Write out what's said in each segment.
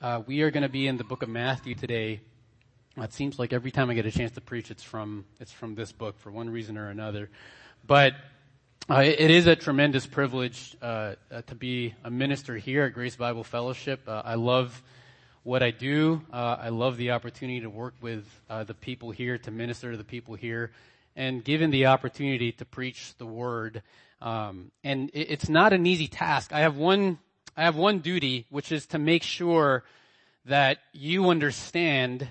Uh, we are going to be in the book of Matthew today. It seems like every time I get a chance to preach, it's from it's from this book for one reason or another. But uh, it is a tremendous privilege uh, uh to be a minister here at Grace Bible Fellowship. Uh, I love what I do. Uh, I love the opportunity to work with the people here, to minister to the people here, and given the opportunity to preach the word. Um, and it, it's not an easy task. I have one I have one duty, which is to make sure that you understand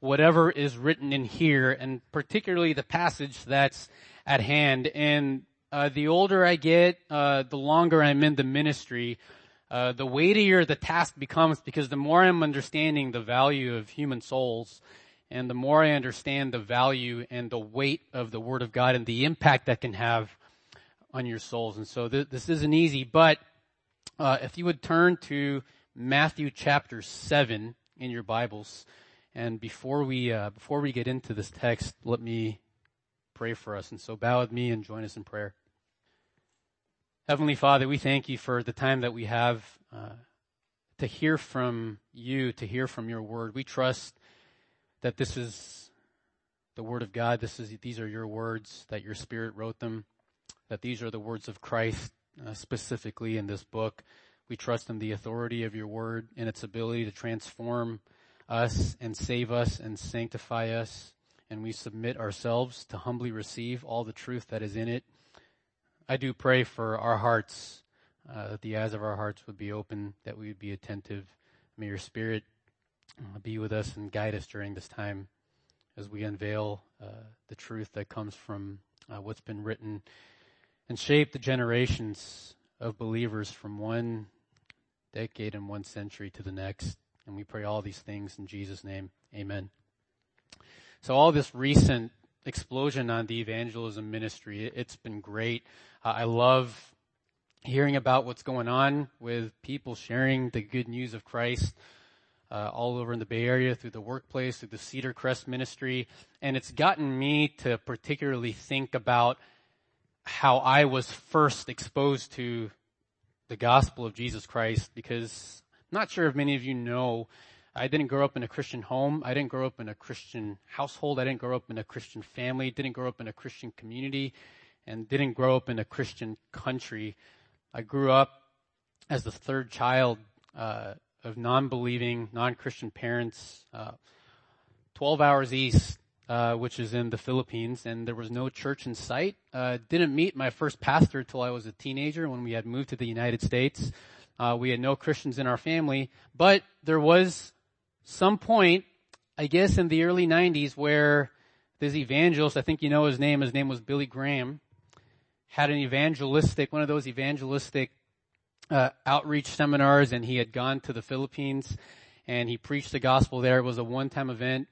whatever is written in here, and particularly the passage that's at hand. And uh, the older I get, uh, the longer I'm in the ministry, uh, the weightier the task becomes because the more I'm understanding the value of human souls, and the more I understand the value and the weight of the Word of God and the impact that can have on your souls. And so th- this isn't easy, but uh, if you would turn to Matthew chapter 7 in your Bibles, and before we, uh, before we get into this text, let me pray for us. And so bow with me and join us in prayer. Heavenly Father, we thank you for the time that we have uh, to hear from you, to hear from your word. We trust that this is the word of God. This is, these are your words, that your spirit wrote them, that these are the words of Christ uh, specifically in this book. We trust in the authority of your word and its ability to transform us and save us and sanctify us. And we submit ourselves to humbly receive all the truth that is in it. I do pray for our hearts, uh, that the eyes of our hearts would be open, that we would be attentive. May your spirit uh, be with us and guide us during this time as we unveil uh, the truth that comes from uh, what's been written and shape the generations of believers from one decade and one century to the next. And we pray all these things in Jesus' name. Amen. So all this recent explosion on the evangelism ministry, it's been great. Uh, I love hearing about what's going on with people sharing the good news of Christ. Uh, all over in the Bay Area through the workplace, through the Cedar Crest ministry. And it's gotten me to particularly think about how I was first exposed to the gospel of Jesus Christ because I'm not sure if many of you know, I didn't grow up in a Christian home. I didn't grow up in a Christian household. I didn't grow up in a Christian family. Didn't grow up in a Christian community and didn't grow up in a Christian country. I grew up as the third child uh, of non-believing, non-Christian parents, uh, 12 hours east uh, which is in the Philippines, and there was no church in sight. Uh, didn't meet my first pastor till I was a teenager when we had moved to the United States. Uh, we had no Christians in our family, but there was some point, I guess, in the early '90s where this evangelist, I think you know his name, his name was Billy Graham, had an evangelistic, one of those evangelistic uh, outreach seminars, and he had gone to the Philippines and he preached the gospel there. It was a one-time event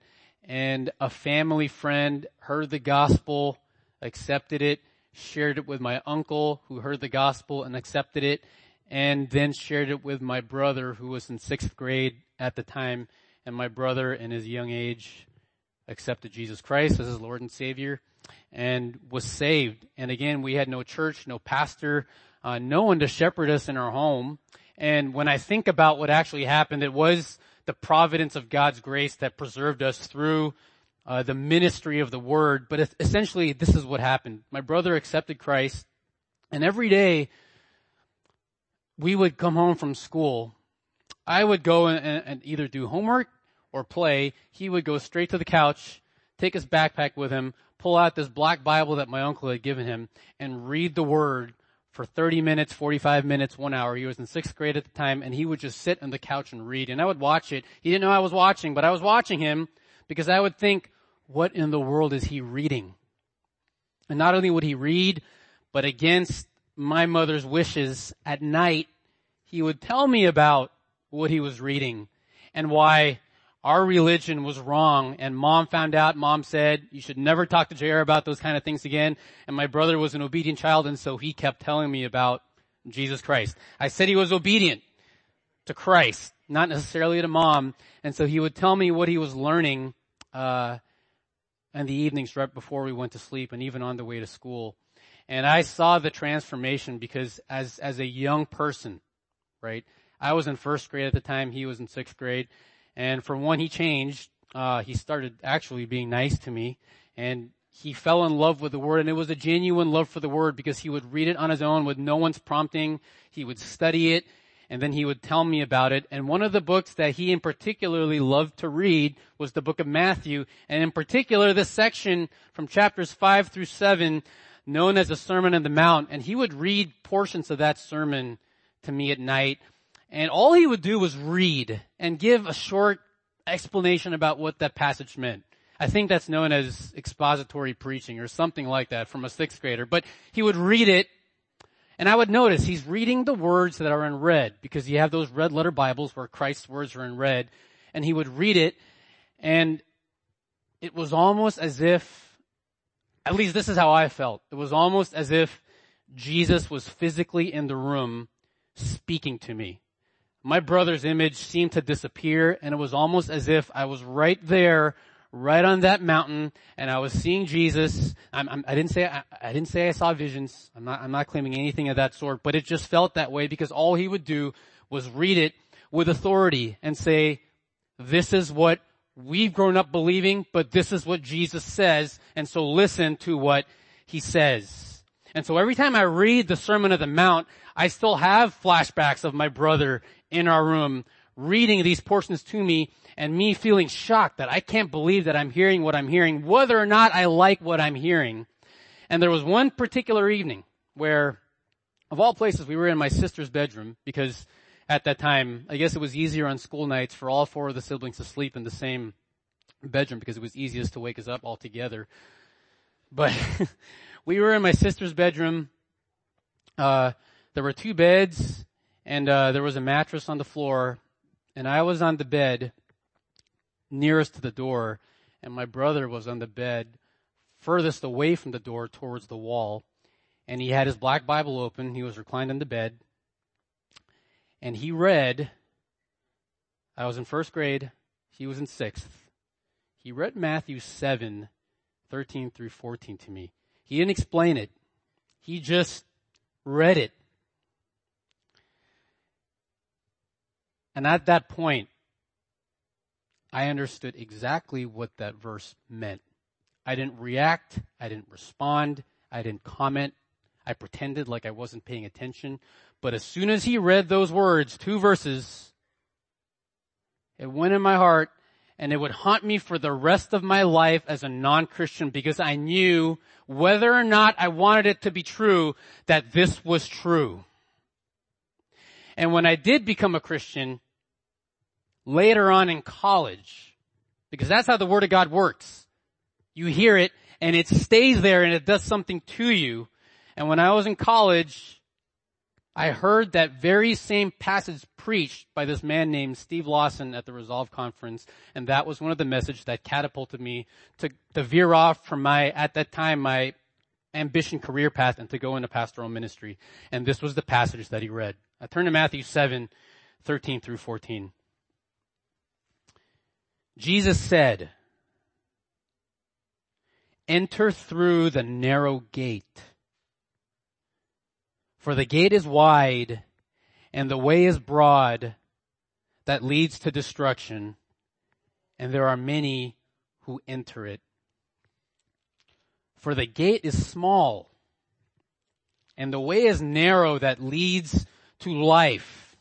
and a family friend heard the gospel, accepted it, shared it with my uncle who heard the gospel and accepted it, and then shared it with my brother who was in sixth grade at the time. And my brother in his young age accepted Jesus Christ as his Lord and Savior and was saved. And again, we had no church, no pastor, uh, no one to shepherd us in our home. And when I think about what actually happened, it was the providence of God's grace that preserved us through uh, the ministry of the word. But essentially, this is what happened. My brother accepted Christ, and every day we would come home from school. I would go and, and either do homework or play. He would go straight to the couch, take his backpack with him, pull out this black Bible that my uncle had given him, and read the word for 30 minutes, 45 minutes, one hour. He was in sixth grade at the time and he would just sit on the couch and read and I would watch it. He didn't know I was watching, but I was watching him because I would think, what in the world is he reading? And not only would he read, but against my mother's wishes at night, he would tell me about what he was reading and why our religion was wrong and mom found out, mom said, you should never talk to Jair about those kind of things again. And my brother was an obedient child and so he kept telling me about Jesus Christ. I said he was obedient to Christ, not necessarily to mom. And so he would tell me what he was learning, uh, in the evenings right before we went to sleep and even on the way to school. And I saw the transformation because as, as a young person, right, I was in first grade at the time. He was in sixth grade. And from when he changed, uh, he started actually being nice to me. And he fell in love with the word and it was a genuine love for the word because he would read it on his own with no one's prompting. He would study it and then he would tell me about it. And one of the books that he in particularly loved to read was the book of Matthew, and in particular this section from chapters 5 through 7 known as the Sermon on the Mount, and he would read portions of that sermon to me at night, and all he would do was read and give a short explanation about what that passage meant. I think that's known as expository preaching or something like that from a sixth grader, but he would read it and I would notice he's reading the words that are in red because you have those red letter Bibles where Christ's words are in red and he would read it and it was almost as if, at least this is how I felt. It was almost as if Jesus was physically in the room speaking to me. My brother's image seemed to disappear and it was almost as if I was right there right on that mountain and I was seeing Jesus. I'm, I'm, I did not say, I, I, didn't say I saw visions. I'm not, I'm not claiming anything of that sort, but it just felt that way because all he would do was read it with authority and say, this is what we've grown up believing, but this is what Jesus says. And so listen to what he says. And so every time I read the Sermon of the Mount, I still have flashbacks of my brother in our room reading these portions to me and me feeling shocked that I can't believe that I'm hearing what I'm hearing, whether or not I like what I'm hearing. And there was one particular evening where, of all places, we were in my sister's bedroom because at that time, I guess it was easier on school nights for all four of the siblings to sleep in the same bedroom because it was easiest to wake us up all together. But we were in my sister's bedroom. Uh, there were two beds and uh, there was a mattress on the floor and I was on the bed nearest to the door, and my brother was on the bed furthest away from the door towards the wall. And he had his black Bible open. He was reclined on the bed. And he read, I was in first grade. He was in sixth. He read Matthew 7, 13 through 14 to me. He didn't explain it. He just read it. And at that point, I understood exactly what that verse meant. I didn't react. I didn't respond. I didn't comment. I pretended like I wasn't paying attention. But as soon as he read those words, two verses, it went in my heart and it would haunt me for the rest of my life as a non-Christian because I knew whether or not I wanted it to be true that this was true. And when I did become a Christian, later on in college. Because that's how the Word of God works. You hear it and it stays there and it does something to you. And when I was in college, I heard that very same passage preached by this man named Steve Lawson at the Resolve conference, and that was one of the messages that catapulted me to, to veer off from my, at that time, my ambition career path and to go into pastoral ministry. And this was the passage that he read. I turn to Matthew 7, 13 through 14. Jesus said, enter through the narrow gate. For the gate is wide and the way is broad that leads to destruction and there are many who enter it. For the gate is small and the way is narrow that leads to life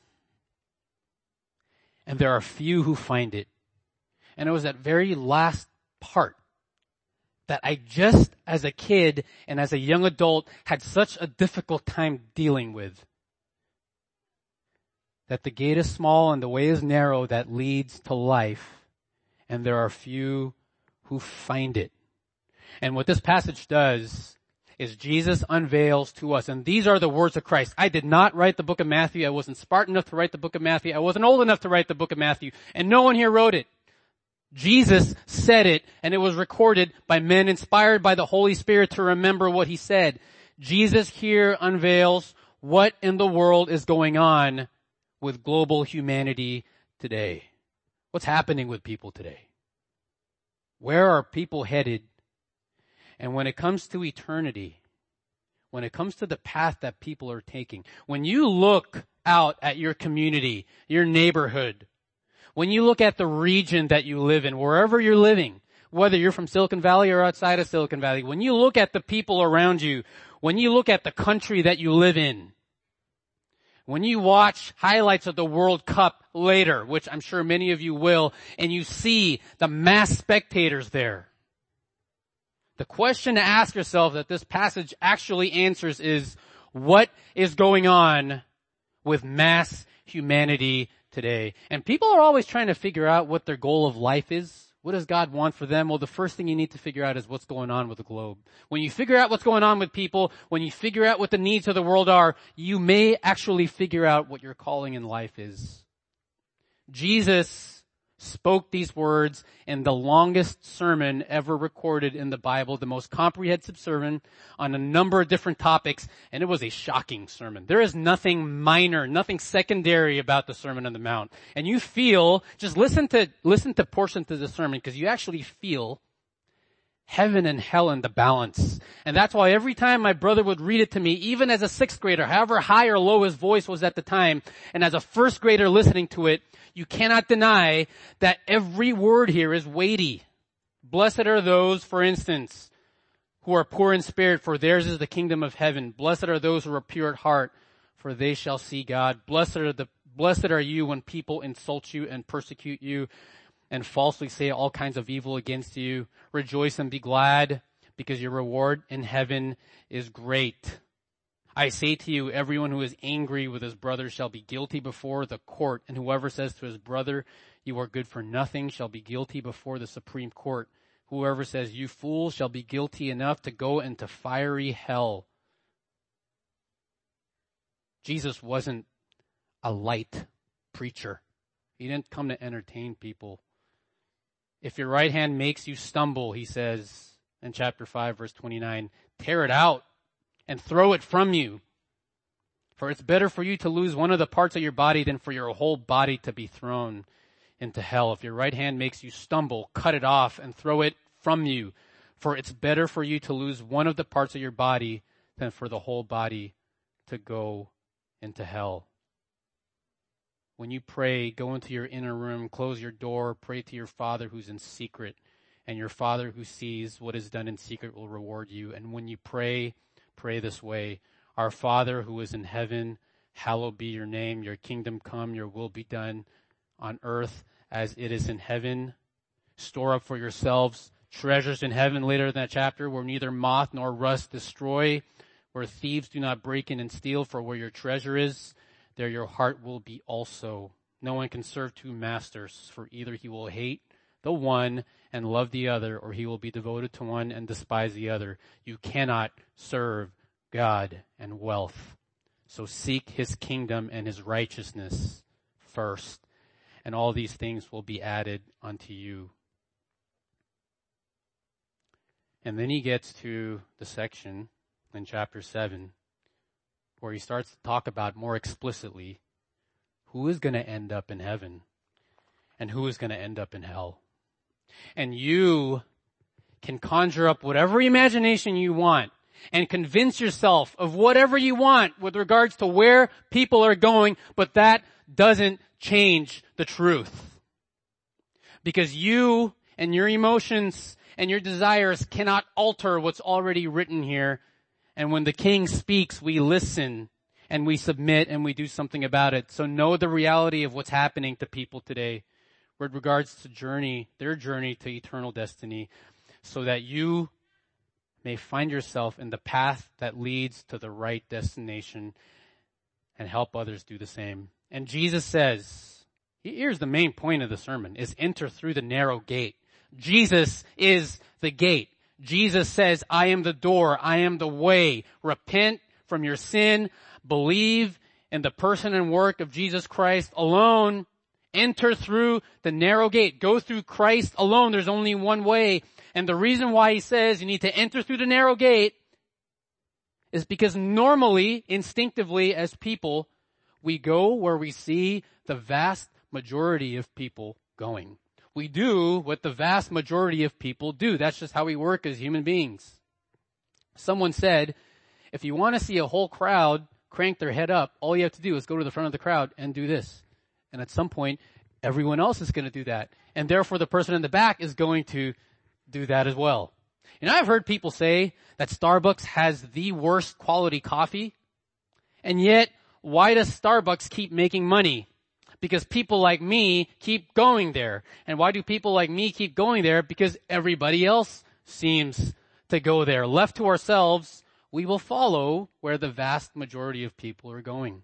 and there are few who find it. And it was that very last part that I just as a kid and as a young adult had such a difficult time dealing with. That the gate is small and the way is narrow that leads to life and there are few who find it. And what this passage does is Jesus unveils to us, and these are the words of Christ. I did not write the book of Matthew. I wasn't smart enough to write the book of Matthew. I wasn't old enough to write the book of Matthew. And no one here wrote it. Jesus said it and it was recorded by men inspired by the Holy Spirit to remember what he said. Jesus here unveils what in the world is going on with global humanity today. What's happening with people today? Where are people headed? And when it comes to eternity, when it comes to the path that people are taking, when you look out at your community, your neighborhood, when you look at the region that you live in, wherever you're living, whether you're from Silicon Valley or outside of Silicon Valley, when you look at the people around you, when you look at the country that you live in, when you watch highlights of the World Cup later, which I'm sure many of you will, and you see the mass spectators there, the question to ask yourself that this passage actually answers is, what is going on with mass humanity today? And people are always trying to figure out what their goal of life is. What does God want for them? Well, the first thing you need to figure out is what's going on with the globe. When you figure out what's going on with people, when you figure out what the needs of the world are, you may actually figure out what your calling in life is. Jesus spoke these words in the longest sermon ever recorded in the Bible, the most comprehensive sermon on a number of different topics, and it was a shocking sermon. There is nothing minor, nothing secondary about the Sermon on the Mount. And you feel, just listen to, listen to portions of the sermon, because you actually feel heaven and hell in the balance. And that's why every time my brother would read it to me, even as a sixth grader, however high or low his voice was at the time, and as a first grader listening to it, you cannot deny that every word here is weighty. Blessed are those, for instance, who are poor in spirit, for theirs is the kingdom of heaven. Blessed are those who are pure at heart, for they shall see God. Blessed are the, blessed are you when people insult you and persecute you and falsely say all kinds of evil against you. Rejoice and be glad because your reward in heaven is great. I say to you, everyone who is angry with his brother shall be guilty before the court, and whoever says to his brother, you are good for nothing, shall be guilty before the Supreme Court. Whoever says, you fool, shall be guilty enough to go into fiery hell. Jesus wasn't a light preacher. He didn't come to entertain people. If your right hand makes you stumble, he says in chapter 5 verse 29, tear it out and throw it from you. For it's better for you to lose one of the parts of your body than for your whole body to be thrown into hell. If your right hand makes you stumble, cut it off and throw it from you. For it's better for you to lose one of the parts of your body than for the whole body to go into hell. When you pray, go into your inner room, close your door, pray to your Father who's in secret, and your Father who sees what is done in secret will reward you. And when you pray, pray this way. Our Father who is in heaven, hallowed be your name. Your kingdom come, your will be done on earth as it is in heaven. Store up for yourselves treasures in heaven later in that chapter where neither moth nor rust destroy, where thieves do not break in and steal, for where your treasure is, there your heart will be also. No one can serve two masters, for either he will hate the one and love the other, or he will be devoted to one and despise the other. You cannot serve God and wealth. So seek his kingdom and his righteousness first, and all these things will be added unto you. And then he gets to the section in chapter 7 where he starts to talk about more explicitly who is going to end up in heaven and who is going to end up in hell. And you can conjure up whatever imagination you want and convince yourself of whatever you want with regards to where people are going, but that doesn't change the truth. Because you and your emotions and your desires cannot alter what's already written here and when the king speaks, we listen and we submit and we do something about it. So know the reality of what's happening to people today with regards to journey, their journey to eternal destiny so that you may find yourself in the path that leads to the right destination and help others do the same. And Jesus says, here's the main point of the sermon, is enter through the narrow gate. Jesus is the gate. Jesus says, I am the door. I am the way. Repent from your sin. Believe in the person and work of Jesus Christ alone. Enter through the narrow gate. Go through Christ alone. There's only one way. And the reason why he says you need to enter through the narrow gate is because normally, instinctively as people, we go where we see the vast majority of people going we do what the vast majority of people do. That's just how we work as human beings. Someone said, If you want to see a whole crowd crank their head up, all you have to do is go to the front of the crowd and do this. And at some point, everyone else is going to do that. And therefore the person in the back is going to do that as well. And I've heard people say that Starbucks has the worst quality coffee. And yet, why does Starbucks keep making money? Because people like me keep going there. And why do people like me keep going there? Because everybody else seems to go there. Left to ourselves, we will follow where the vast majority of people are going.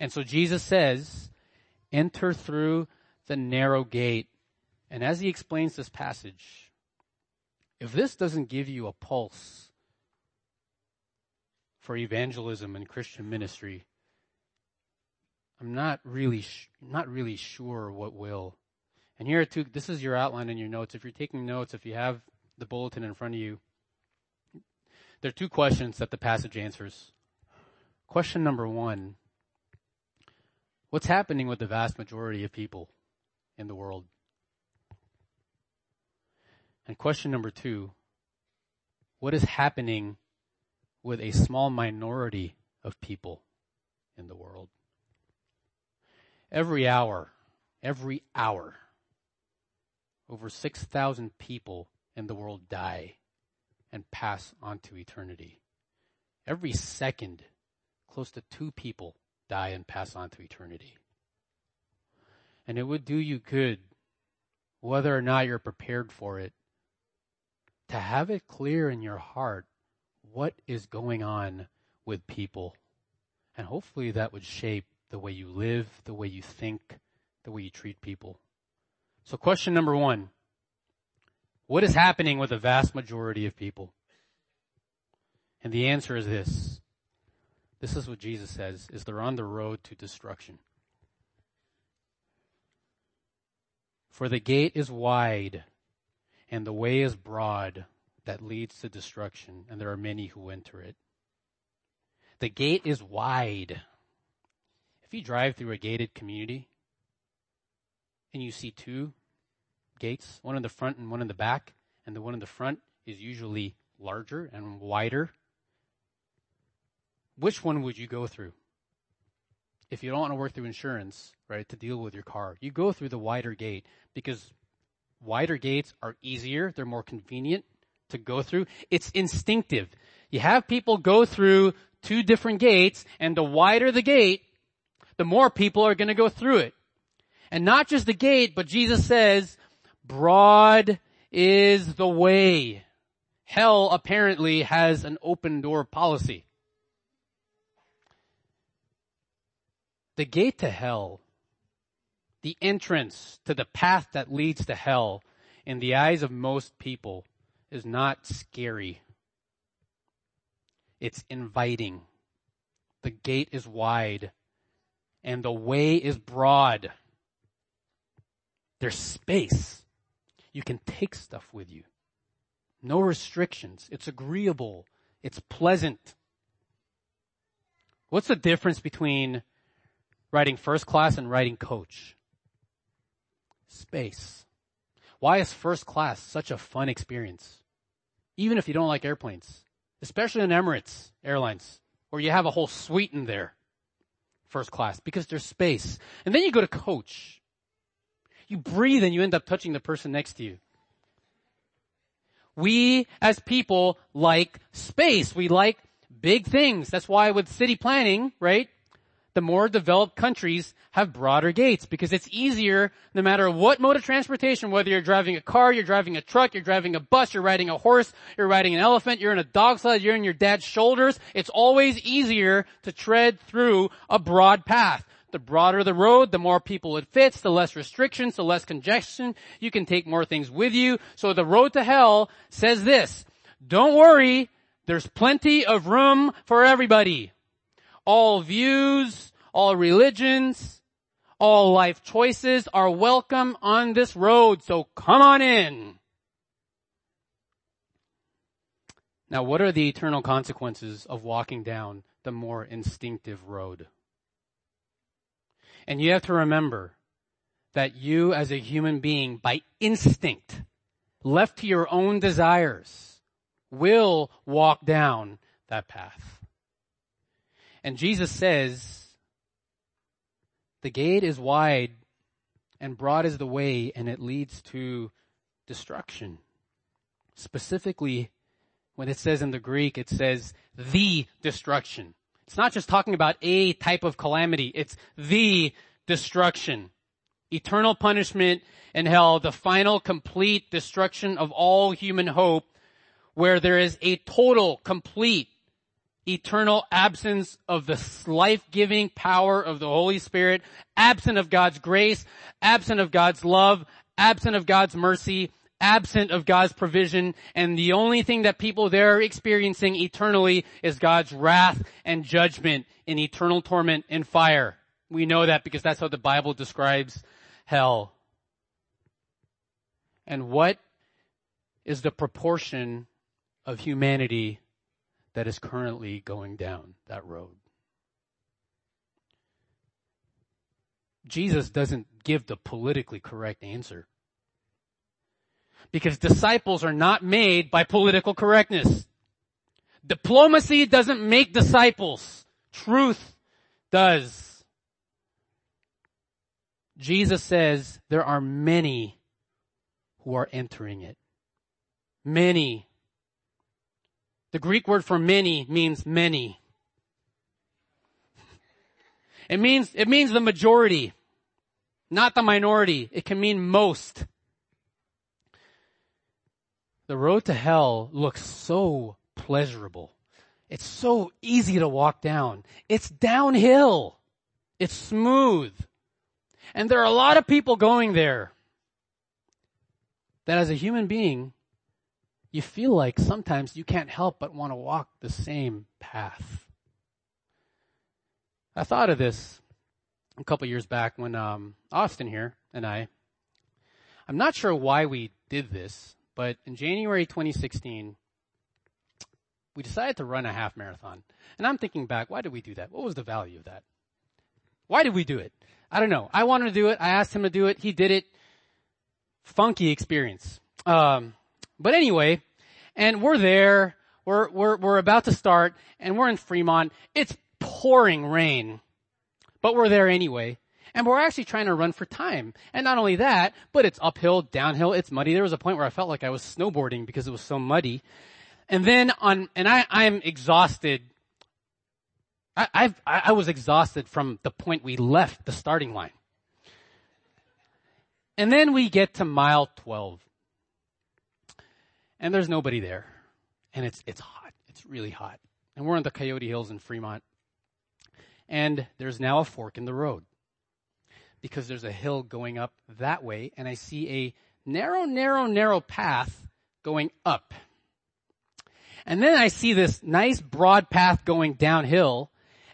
And so Jesus says, enter through the narrow gate. And as he explains this passage, if this doesn't give you a pulse for evangelism and Christian ministry, I'm not really, sh- not really sure what will. And here are two, this is your outline in your notes. If you're taking notes, if you have the bulletin in front of you, there are two questions that the passage answers. Question number one, what's happening with the vast majority of people in the world? And question number two, what is happening with a small minority of people in the world? Every hour, every hour, over 6,000 people in the world die and pass on to eternity. Every second, close to two people die and pass on to eternity. And it would do you good, whether or not you're prepared for it, to have it clear in your heart what is going on with people. And hopefully that would shape the way you live, the way you think, the way you treat people. So question number one. What is happening with the vast majority of people? And the answer is this. This is what Jesus says, is they're on the road to destruction. For the gate is wide and the way is broad that leads to destruction, and there are many who enter it. The gate is wide. If you drive through a gated community and you see two gates, one in the front and one in the back, and the one in the front is usually larger and wider, which one would you go through? If you don't want to work through insurance, right, to deal with your car, you go through the wider gate because Wider gates are easier. They're more convenient to go through. It's instinctive. You have people go through two different gates and the wider the gate, the more people are going to go through it. And not just the gate, but Jesus says, broad is the way. Hell apparently has an open door policy. The gate to hell the entrance to the path that leads to hell in the eyes of most people is not scary. It's inviting. The gate is wide and the way is broad. There's space. You can take stuff with you. No restrictions. It's agreeable. It's pleasant. What's the difference between riding first class and riding coach? space. Why is first class such a fun experience? Even if you don't like airplanes, especially in Emirates Airlines, where you have a whole suite in there. First class, because there's space. And then you go to coach. You breathe and you end up touching the person next to you. We as people like space. We like big things. That's why with city planning, right? The more developed countries have broader gates because it's easier no matter what mode of transportation, whether you're driving a car, you're driving a truck, you're driving a bus, you're riding a horse, you're riding an elephant, you're in a dog sled, you're in your dad's shoulders. It's always easier to tread through a broad path. The broader the road, the more people it fits, the less restrictions, the less congestion. You can take more things with you. So the road to hell says this, don't worry, there's plenty of room for everybody all views, all religions, all life choices are welcome on this road, so come on in. Now what are the eternal consequences of walking down the more instinctive road? And you have to remember that you as a human being by instinct, left to your own desires, will walk down that path. And Jesus says, the gate is wide and broad is the way and it leads to destruction. Specifically, when it says in the Greek, it says the destruction. It's not just talking about a type of calamity, it's the destruction. Eternal punishment in hell, the final complete destruction of all human hope, where there is a total, complete, eternal absence of the life-giving power of the Holy Spirit, absent of God's grace, absent of God's love, absent of God's mercy, absent of God's provision, and the only thing that people there are experiencing eternally is God's wrath and judgment in eternal torment and fire. We know that because that's how the Bible describes hell. And what is the proportion of humanity that is currently going down that road? Jesus doesn't give the politically correct answer. Because disciples are not made by political correctness. Diplomacy doesn't make disciples. Truth does. Jesus says there are many who are entering it. Many. The Greek word for many means many. It means, it means the majority, not the minority. It can mean most. The road to hell looks so pleasurable. It's so easy to walk down. It's downhill. It's smooth. And there are a lot of people going there that as a human being, you feel like sometimes you can't help but want to walk the same path. I thought of this a couple years back when um, Austin here and I, I'm not sure why we did this, but in January 2016, we decided to run a half marathon. And I'm thinking back, why did we do that? What was the value of that? Why did we do it? I don't know. I wanted to do it. I asked him to do it. He did it. Funky experience. Um, but anyway, and we're there. We're, we're, we're about to start and we're in Fremont. It's pouring rain, but we're there anyway. And we're actually trying to run for time. And not only that, but it's uphill, downhill, it's muddy. There was a point where I felt like I was snowboarding because it was so muddy. And then on, and I, I'm exhausted. I, I've, I was exhausted from the point we left the starting line. And then we get to mile 12. And there's nobody there. And it's, it's hot. It's really hot. And we're in the Coyote Hills in Fremont. And there's now a fork in the road because there's a hill going up that way and I see a narrow, narrow, narrow path going up. And then I see this nice broad path going downhill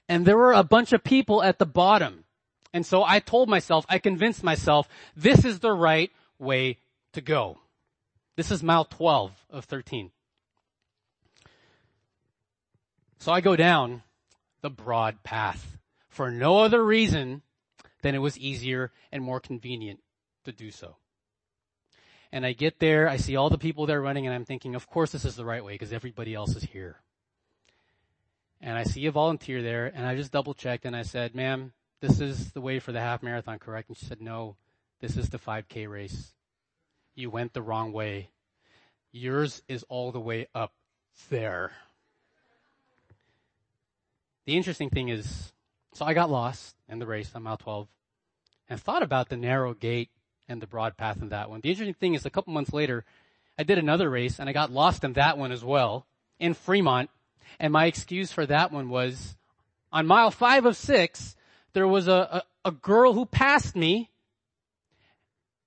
and there were a bunch of people at the bottom. And so I told myself, I convinced myself, this is the right way to go. This is mile 12 of 13. So I go down the broad path for no other reason than it was easier and more convenient to do so. And I get there, I see all the people there running and I'm thinking, of course this is the right way because everybody else is here. And I see a volunteer there and I just double checked and I said, ma'am, this is the way for the half marathon, correct? And she said, no, this is the 5k race. You went the wrong way. Yours is all the way up there. The interesting thing is, so I got lost in the race on mile 12 and thought about the narrow gate and the broad path in that one. The interesting thing is a couple months later, I did another race and I got lost in that one as well in Fremont. And my excuse for that one was on mile five of six, there was a, a, a girl who passed me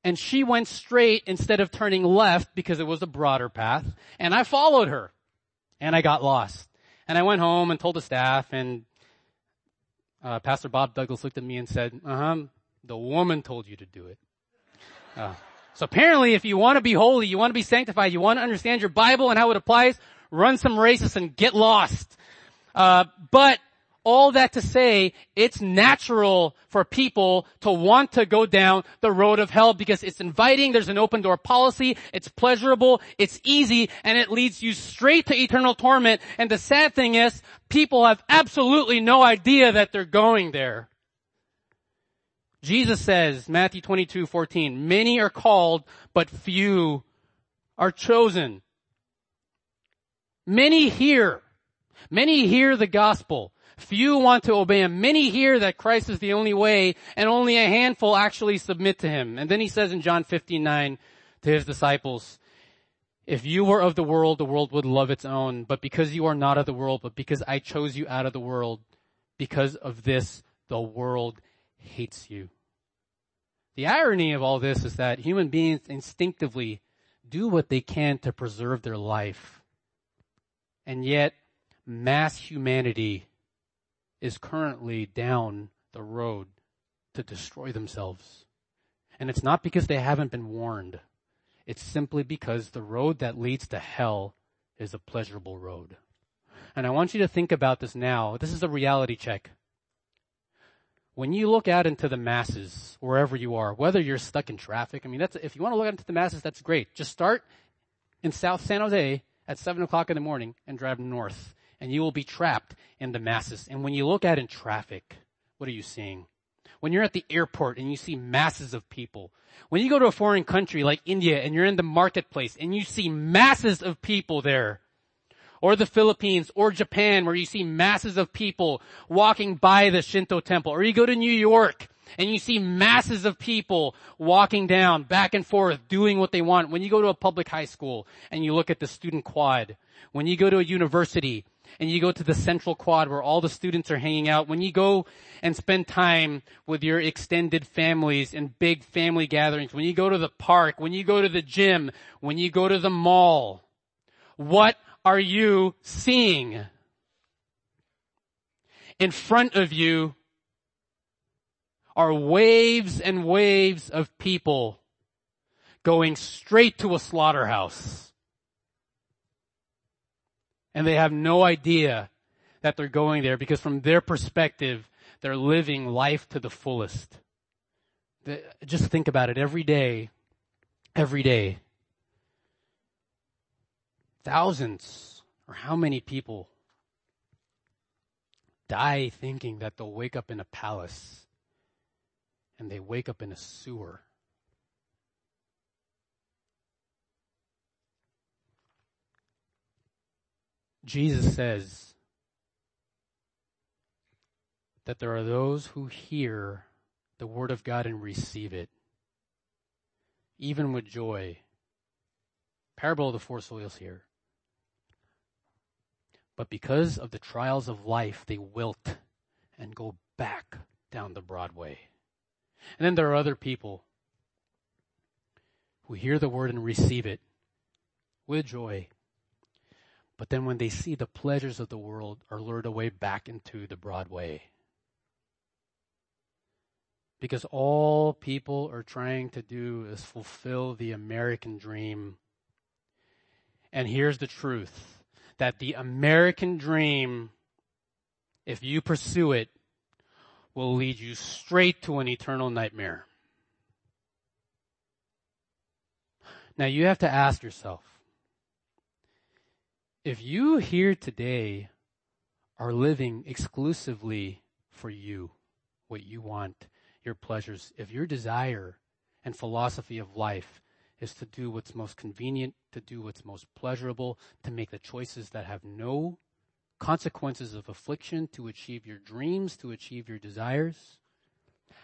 and she went straight instead of turning left because it was a broader path and I followed her and I got lost. And I went home and told the staff and uh, Pastor Bob Douglas looked at me and said, uh-huh, the woman told you to do it. Uh, so apparently if you want to be holy, you want to be sanctified, you want to understand your Bible and how it applies, run some races and get lost. Uh, but all that to say, it's natural for people to want to go down the road of hell because it's inviting, there's an open door policy, it's pleasurable, it's easy, and it leads you straight to eternal torment. And the sad thing is, people have absolutely no idea that they're going there. Jesus says, Matthew 22, 14, many are called, but few are chosen. Many hear. Many hear the gospel. Few want to obey him. Many hear that Christ is the only way, and only a handful actually submit to him. And then he says in John 15, 9 to his disciples, if you were of the world, the world would love its own. But because you are not of the world, but because I chose you out of the world, because of this, the world hates you. The irony of all this is that human beings instinctively do what they can to preserve their life. And yet, mass humanity is currently down the road to destroy themselves. And it's not because they haven't been warned. It's simply because the road that leads to hell is a pleasurable road. And I want you to think about this now. This is a reality check. When you look out into the masses, wherever you are, whether you're stuck in traffic, I mean, that's, if you want to look out into the masses, that's great. Just start in South San Jose at 7 o'clock in the morning and drive north and you will be trapped in the masses. And when you look out in traffic, what are you seeing? When you're at the airport and you see masses of people, when you go to a foreign country like India and you're in the marketplace and you see masses of people there, or the Philippines or Japan where you see masses of people walking by the Shinto temple, or you go to New York and you see masses of people walking down back and forth doing what they want. When you go to a public high school and you look at the student quad, when you go to a university and you go to the central quad where all the students are hanging out, when you go and spend time with your extended families and big family gatherings, when you go to the park, when you go to the gym, when you go to the mall, what are you seeing? In front of you are waves and waves of people going straight to a slaughterhouse and they have no idea that they're going there because from their perspective, they're living life to the fullest. Just think about it every day, every day. Thousands, or how many people die thinking that they'll wake up in a palace and they wake up in a sewer. Jesus says that there are those who hear the word of God and receive it, even with joy. Parable of the four soils here. But because of the trials of life, they wilt and go back down the broad way. And then there are other people who hear the word and receive it with joy but then when they see the pleasures of the world are lured away back into the broad way. Because all people are trying to do is fulfill the American dream. And here's the truth that the American dream, if you pursue it, will lead you straight to an eternal nightmare. Now you have to ask yourself, if you here today are living exclusively for you, what you want, your pleasures, if your desire and philosophy of life is to do what's most convenient, to do what's most pleasurable, to make the choices that have no consequences of affliction, to achieve your dreams, to achieve your desires,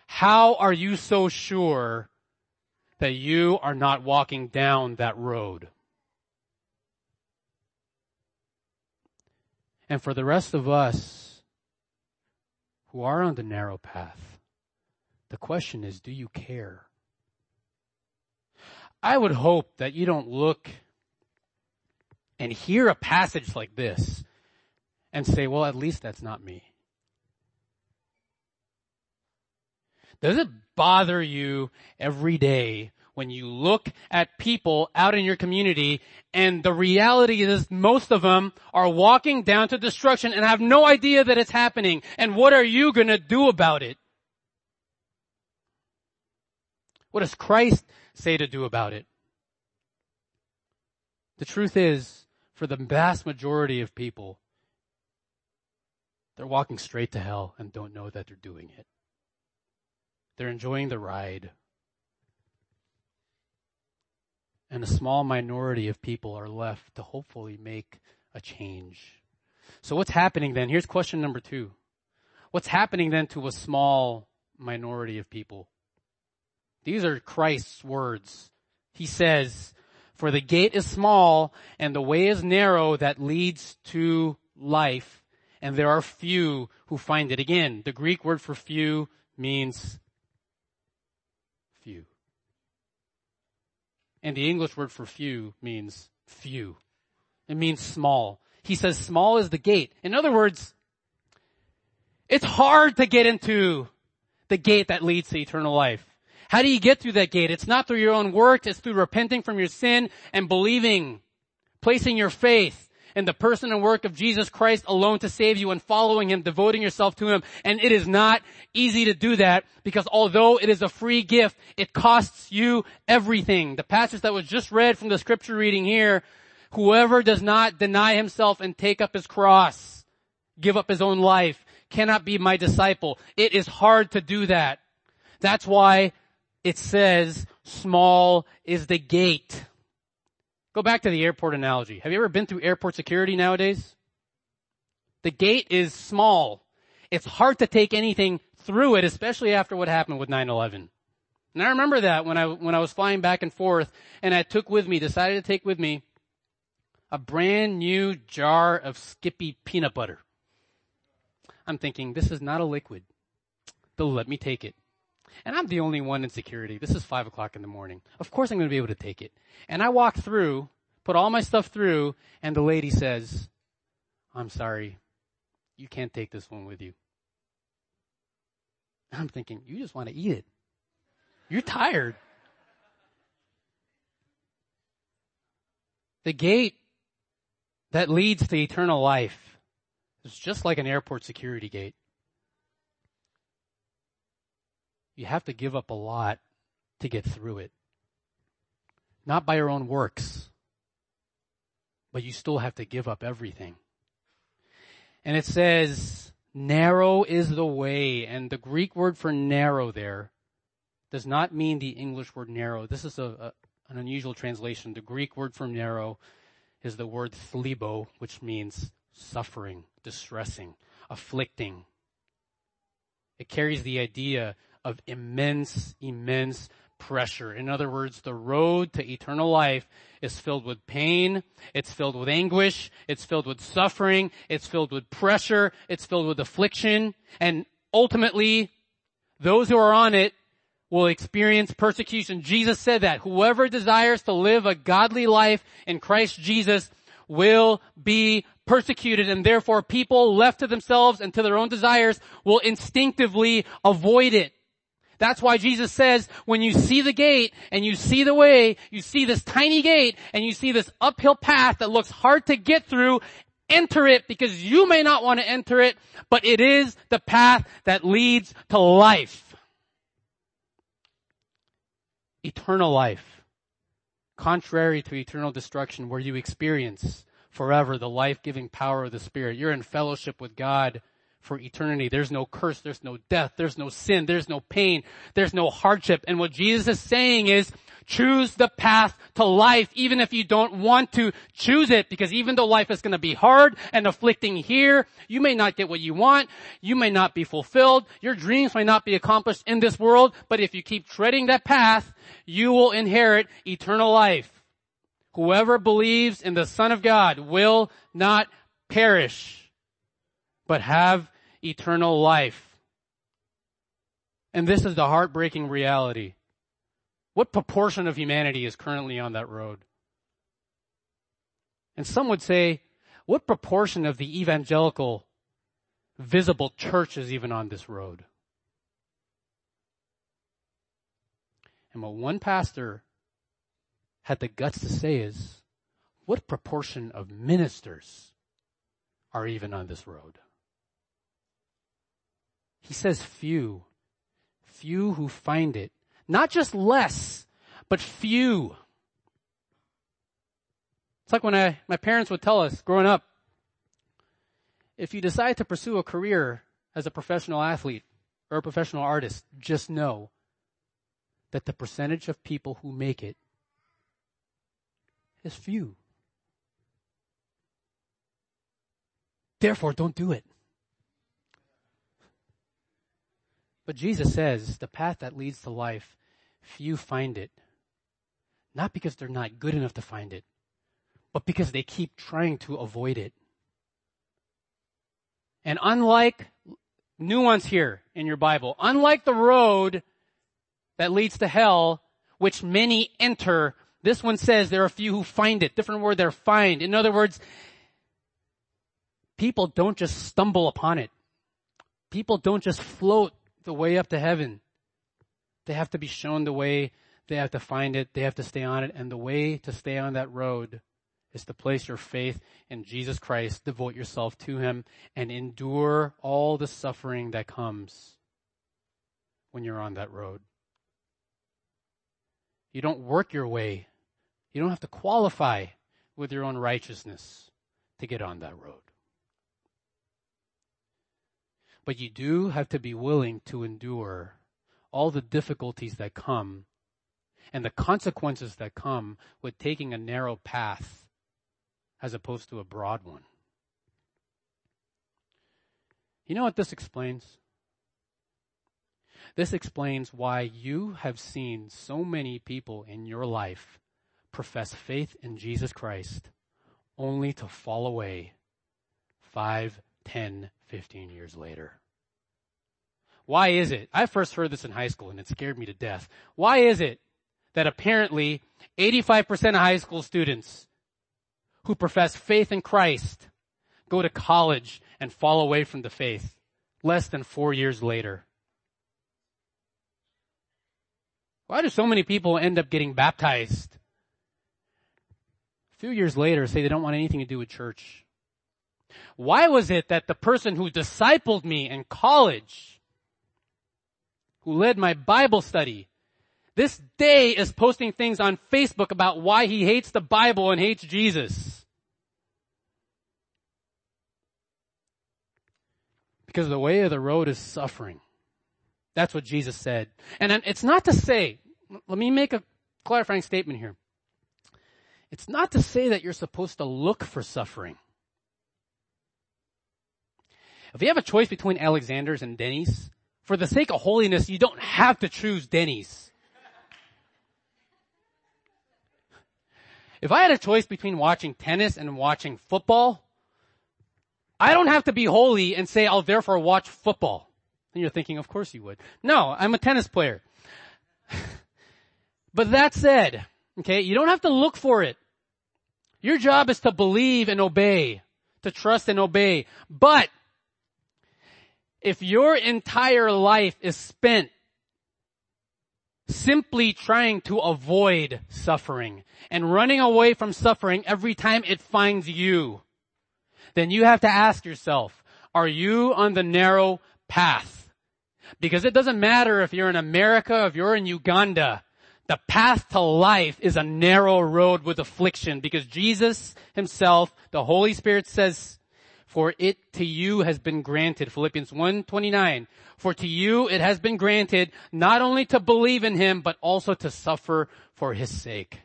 how are you so sure that you are not walking down that road? And for the rest of us who are on the narrow path, the question is, do you care? I would hope that you don't look and hear a passage like this and say, well, at least that's not me. Does it bother you every day when you look at people out in your community and the reality is most of them are walking down to destruction and have no idea that it's happening. And what are you gonna do about it? What does Christ say to do about it? The truth is, for the vast majority of people, they're walking straight to hell and don't know that they're doing it. They're enjoying the ride and a small minority of people are left to hopefully make a change. So what's happening then? Here's question number two. What's happening then to a small minority of people? These are Christ's words. He says, for the gate is small and the way is narrow that leads to life and there are few who find it. Again, the Greek word for few means few. And the English word for few means few. It means small. He says small is the gate. In other words, it's hard to get into the gate that leads to eternal life. How do you get through that gate? It's not through your own work. It's through repenting from your sin and believing, placing your faith in the person and work of Jesus Christ alone to save you and following Him, devoting yourself to Him. And it is not easy to do that because although it is a free gift, it costs you everything. The passage that was just read from the scripture reading here, whoever does not deny himself and take up his cross, give up his own life, cannot be my disciple. It is hard to do that. That's why it says small is the gate. Go back to the airport analogy. Have you ever been through airport security nowadays? The gate is small. It's hard to take anything through it, especially after what happened with 9-11. And I remember that when I, when I was flying back and forth and I took with me, decided to take with me a brand new jar of Skippy peanut butter. I'm thinking, this is not a liquid. They'll let me take it. And I'm the only one in security. This is five o'clock in the morning. Of course I'm going to be able to take it. And I walk through, put all my stuff through, and the lady says, I'm sorry. You can't take this one with you. I'm thinking, you just want to eat it. You're tired. The gate that leads to eternal life is just like an airport security gate. You have to give up a lot to get through it. Not by your own works, but you still have to give up everything. And it says, narrow is the way, and the Greek word for narrow there does not mean the English word narrow. This is a, a an unusual translation. The Greek word for narrow is the word thlibo, which means suffering, distressing, afflicting. It carries the idea of immense, immense pressure. In other words, the road to eternal life is filled with pain, it's filled with anguish, it's filled with suffering, it's filled with pressure, it's filled with affliction, and ultimately, those who are on it will experience persecution. Jesus said that whoever desires to live a godly life in Christ Jesus will be persecuted and therefore people left to themselves and to their own desires will instinctively avoid it. That's why Jesus says, when you see the gate and you see the way, you see this tiny gate and you see this uphill path that looks hard to get through, enter it because you may not want to enter it, but it is the path that leads to life. Eternal life. Contrary to eternal destruction where you experience forever the life-giving power of the Spirit. You're in fellowship with God for eternity. There's no curse, there's no death, there's no sin, there's no pain, there's no hardship. And what Jesus is saying is, choose the path to life even if you don't want to choose it because even though life is going to be hard and afflicting here, you may not get what you want, you may not be fulfilled, your dreams may not be accomplished in this world, but if you keep treading that path, you will inherit eternal life. Whoever believes in the Son of God will not perish, but have eternal life. And this is the heartbreaking reality. What proportion of humanity is currently on that road? And some would say, what proportion of the evangelical visible church is even on this road? And what one pastor had the guts to say is, what proportion of ministers are even on this road? He says few. Few who find it. Not just less, but few. It's like when I, my parents would tell us growing up, if you decide to pursue a career as a professional athlete or a professional artist, just know that the percentage of people who make it is few. Therefore, don't do it. But Jesus says the path that leads to life, few find it. Not because they're not good enough to find it, but because they keep trying to avoid it. And unlike, nuance here in your Bible, unlike the road that leads to hell, which many enter, this one says there are few who find it. Different word there, find. In other words, people don't just stumble upon it. People don't just float the way up to heaven. They have to be shown the way. They have to find it. They have to stay on it. And the way to stay on that road is to place your faith in Jesus Christ, devote yourself to Him, and endure all the suffering that comes when you're on that road. You don't work your way. You don't have to qualify with your own righteousness to get on that road. But you do have to be willing to endure all the difficulties that come and the consequences that come with taking a narrow path as opposed to a broad one. You know what this explains? This explains why you have seen so many people in your life profess faith in Jesus Christ only to fall away five, ten, fifteen years later. Why is it? I first heard this in high school and it scared me to death. Why is it that apparently 85% of high school students who profess faith in Christ go to college and fall away from the faith less than four years later? Why do so many people end up getting baptized? A few years later say they don't want anything to do with church. Why was it that the person who discipled me in college, who led my Bible study, this day is posting things on Facebook about why he hates the Bible and hates Jesus. Because the way of the road is suffering. That's what Jesus said. And it's not to say, let me make a clarifying statement here. It's not to say that you're supposed to look for suffering. If you have a choice between Alexander's and Denny's, for the sake of holiness, you don't have to choose Denny's. If I had a choice between watching tennis and watching football, I don't have to be holy and say I'll therefore watch football. And you're thinking, of course you would. No, I'm a tennis player. but that said, okay, you don't have to look for it. Your job is to believe and obey, to trust and obey. But if your entire life is spent simply trying to avoid suffering and running away from suffering every time it finds you, then you have to ask yourself, are you on the narrow path? Because it doesn't matter if you're in America, if you're in Uganda, the path to life is a narrow road with affliction because Jesus himself, the Holy Spirit says, for it to you has been granted. Philippians 1:29. For to you it has been granted not only to believe in him, but also to suffer for his sake.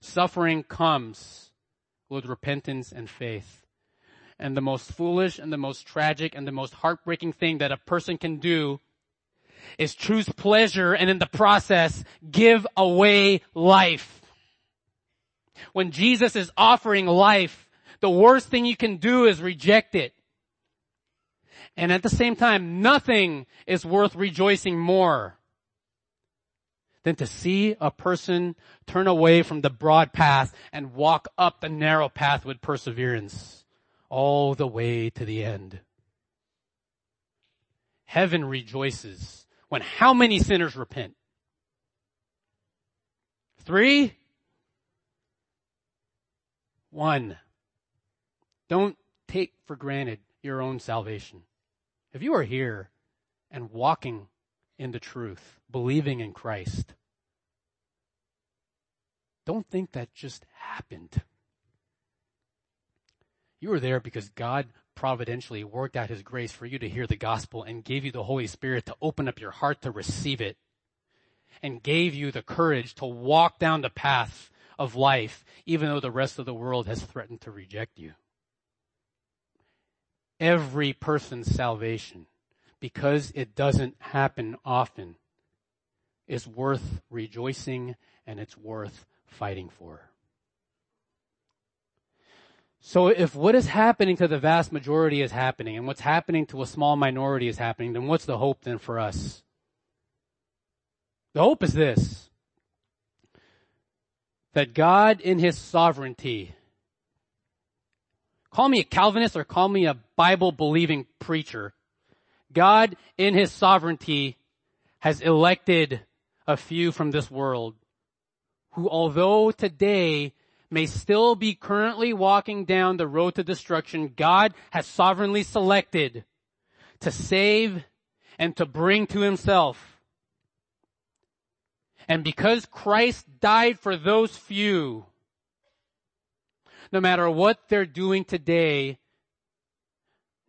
Suffering comes with repentance and faith. And the most foolish and the most tragic and the most heartbreaking thing that a person can do is choose pleasure and in the process give away life. When Jesus is offering life, the worst thing you can do is reject it. And at the same time, nothing is worth rejoicing more than to see a person turn away from the broad path and walk up the narrow path with perseverance all the way to the end. Heaven rejoices when how many sinners repent? Three? One. Don't take for granted your own salvation. If you are here and walking in the truth, believing in Christ, don't think that just happened. You were there because God providentially worked out his grace for you to hear the gospel and gave you the Holy Spirit to open up your heart to receive it and gave you the courage to walk down the path of life even though the rest of the world has threatened to reject you. Every person's salvation, because it doesn't happen often, is worth rejoicing and it's worth fighting for. So if what is happening to the vast majority is happening and what's happening to a small minority is happening, then what's the hope then for us? The hope is this. That God in His sovereignty, call me a Calvinist or call me a Bible believing preacher, God in His sovereignty has elected a few from this world who although today may still be currently walking down the road to destruction, God has sovereignly selected to save and to bring to himself. And because Christ died for those few, no matter what they're doing today,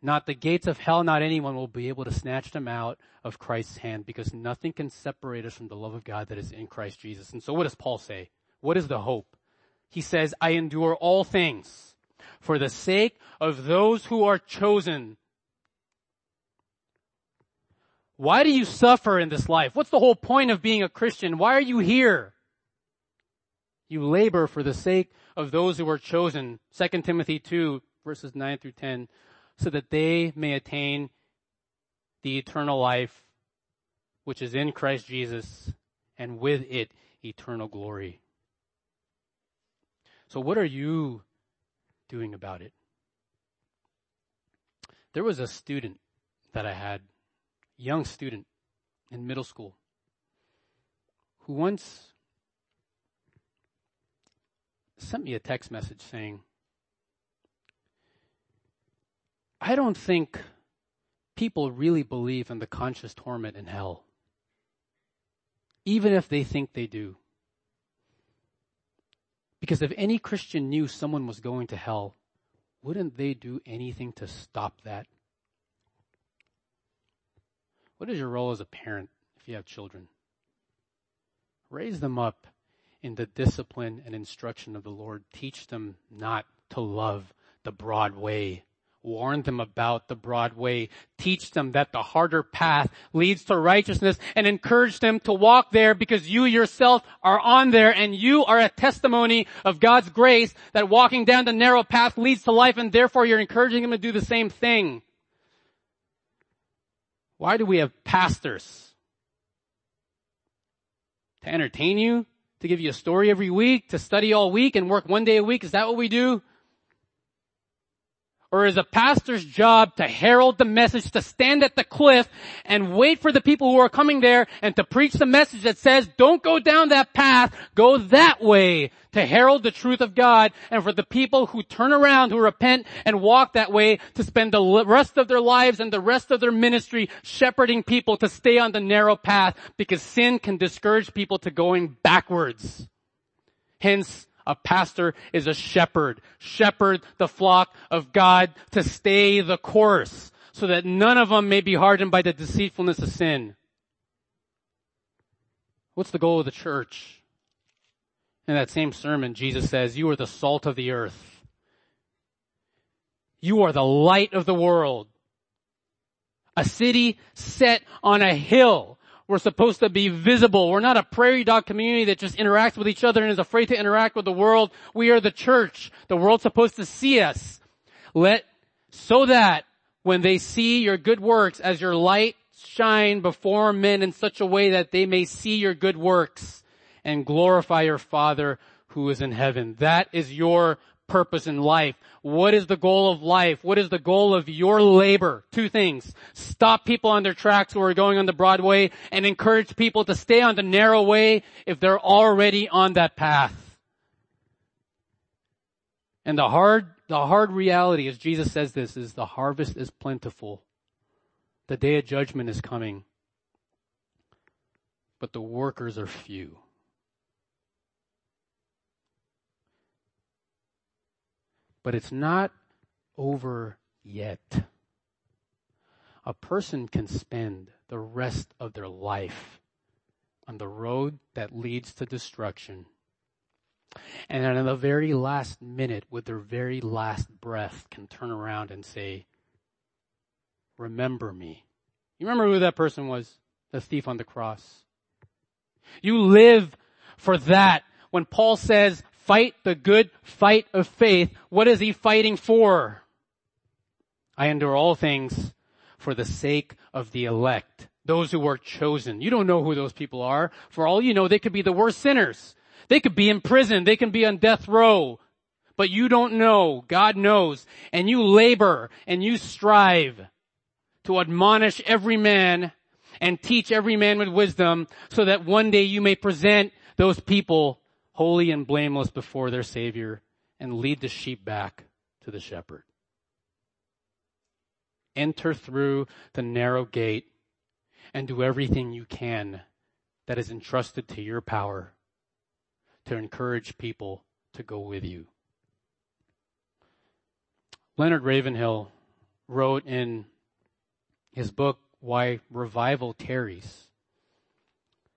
not the gates of hell, not anyone will be able to snatch them out of Christ's hand because nothing can separate us from the love of God that is in Christ Jesus. And so what does Paul say? What is the hope? He says, I endure all things for the sake of those who are chosen. Why do you suffer in this life? What's the whole point of being a Christian? Why are you here? You labor for the sake of those who are chosen. 2 Timothy 2 verses 9 through 10 so that they may attain the eternal life which is in Christ Jesus and with it eternal glory. So what are you doing about it? There was a student that I had, young student in middle school, who once sent me a text message saying, I don't think people really believe in the conscious torment in hell. Even if they think they do. Because if any Christian knew someone was going to hell, wouldn't they do anything to stop that? What is your role as a parent if you have children? Raise them up in the discipline and instruction of the Lord. Teach them not to love the broad way warn them about the broad way, teach them that the harder path leads to righteousness and encourage them to walk there because you yourself are on there and you are a testimony of God's grace that walking down the narrow path leads to life and therefore you're encouraging them to do the same thing. Why do we have pastors? To entertain you? To give you a story every week? To study all week and work one day a week? Is that what we do? Or is a pastor's job to herald the message, to stand at the cliff and wait for the people who are coming there and to preach the message that says, don't go down that path, go that way, to herald the truth of God, and for the people who turn around, who repent and walk that way, to spend the rest of their lives and the rest of their ministry shepherding people to stay on the narrow path, because sin can discourage people to going backwards. Hence, a pastor is a shepherd. Shepherd the flock of God to stay the course so that none of them may be hardened by the deceitfulness of sin. What's the goal of the church? In that same sermon, Jesus says, you are the salt of the earth. You are the light of the world. A city set on a hill we're supposed to be visible. We're not a prairie dog community that just interacts with each other and is afraid to interact with the world. We are the church. The world's supposed to see us. Let, so that when they see your good works as your light shine before men in such a way that they may see your good works and glorify your Father who is in heaven. That is your purpose in life? What is the goal of life? What is the goal of your labor? Two things. Stop people on their tracks who are going on the broad way and encourage people to stay on the narrow way if they're already on that path. And the hard, the hard reality, as Jesus says this, is the harvest is plentiful. The day of judgment is coming. But the workers are few. But it's not over yet. A person can spend the rest of their life on the road that leads to destruction. And in the very last minute, with their very last breath, can turn around and say, remember me. You remember who that person was? The thief on the cross. You live for that. When Paul says, fight the good fight of faith, what is he fighting for? I endure all things for the sake of the elect, those who are chosen. You don't know who those people are. For all you know, they could be the worst sinners. They could be in prison. They can be on death row. But you don't know. God knows. And you labor and you strive to admonish every man and teach every man with wisdom so that one day you may present those people holy and blameless before their Savior and lead the sheep back to the shepherd. Enter through the narrow gate and do everything you can that is entrusted to your power to encourage people to go with you. Leonard Ravenhill wrote in his book, Why Revival Tarries,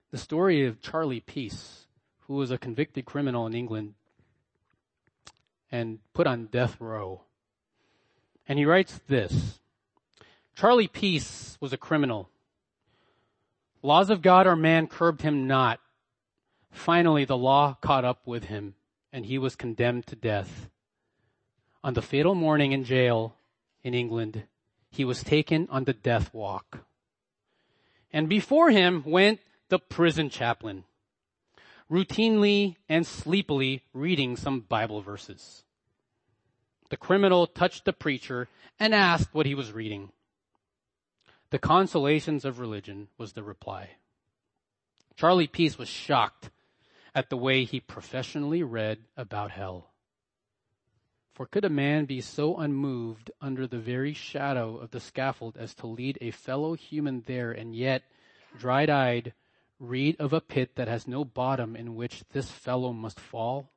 the story of Charlie Peace, who was a convicted criminal in England and put on death row. And he writes this Charlie Peace was a criminal. Laws of God or man curbed him not. Finally, the law caught up with him, and he was condemned to death. On the fatal morning in jail in England, he was taken on the death walk. And before him went the prison chaplain, routinely and sleepily reading some Bible verses. The criminal touched the preacher and asked what he was reading. The consolations of religion was the reply. Charlie Peace was shocked at the way he professionally read about hell. For could a man be so unmoved under the very shadow of the scaffold as to lead a fellow human there and yet, dried eyed, read of a pit that has no bottom in which this fellow must fall?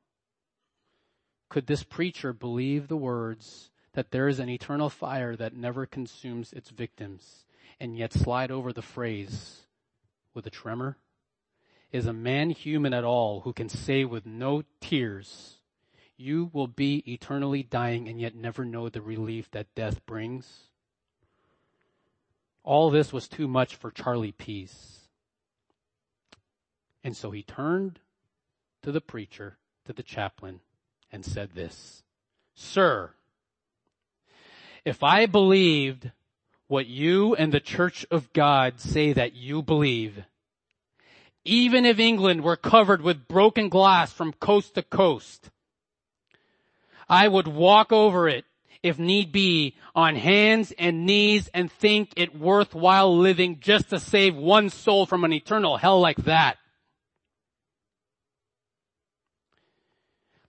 Could this preacher believe the words that there is an eternal fire that never consumes its victims and yet slide over the phrase with a tremor? Is a man human at all who can say with no tears, you will be eternally dying and yet never know the relief that death brings? All this was too much for Charlie Peace. And so he turned to the preacher, to the chaplain, and said this, Sir, if I believed what you and the church of God say that you believe, even if England were covered with broken glass from coast to coast, I would walk over it if need be on hands and knees and think it worthwhile living just to save one soul from an eternal hell like that.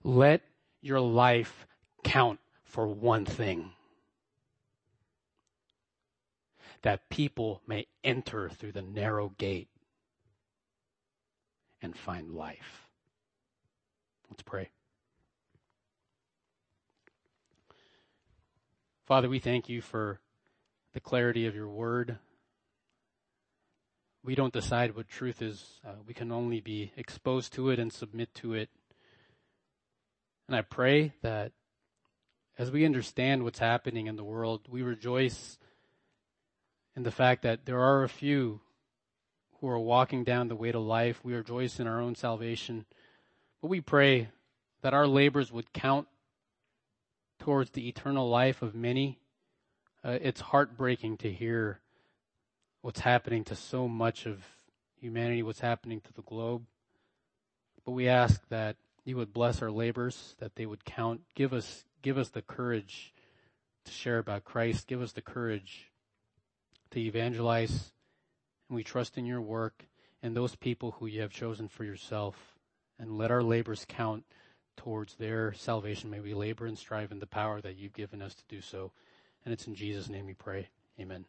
Let your life count for one thing that people may enter through the narrow gate and find life. Let's pray. Father, we thank you for the clarity of your word. We don't decide what truth is. Uh, we can only be exposed to it and submit to it. And I pray that as we understand what's happening in the world, we rejoice in the fact that there are a few who are walking down the way to life. We rejoice in our own salvation. But we pray that our labors would count towards the eternal life of many. Uh, it's heartbreaking to hear what's happening to so much of humanity, what's happening to the globe. But we ask that you would bless our labors, that they would count. Give us, give us the courage to share about Christ. Give us the courage to evangelize. And we trust in your work and those people who you have chosen for yourself. And let our labors count towards their salvation. May we labor and strive in the power that you've given us to do so. And it's in Jesus' name we pray. Amen.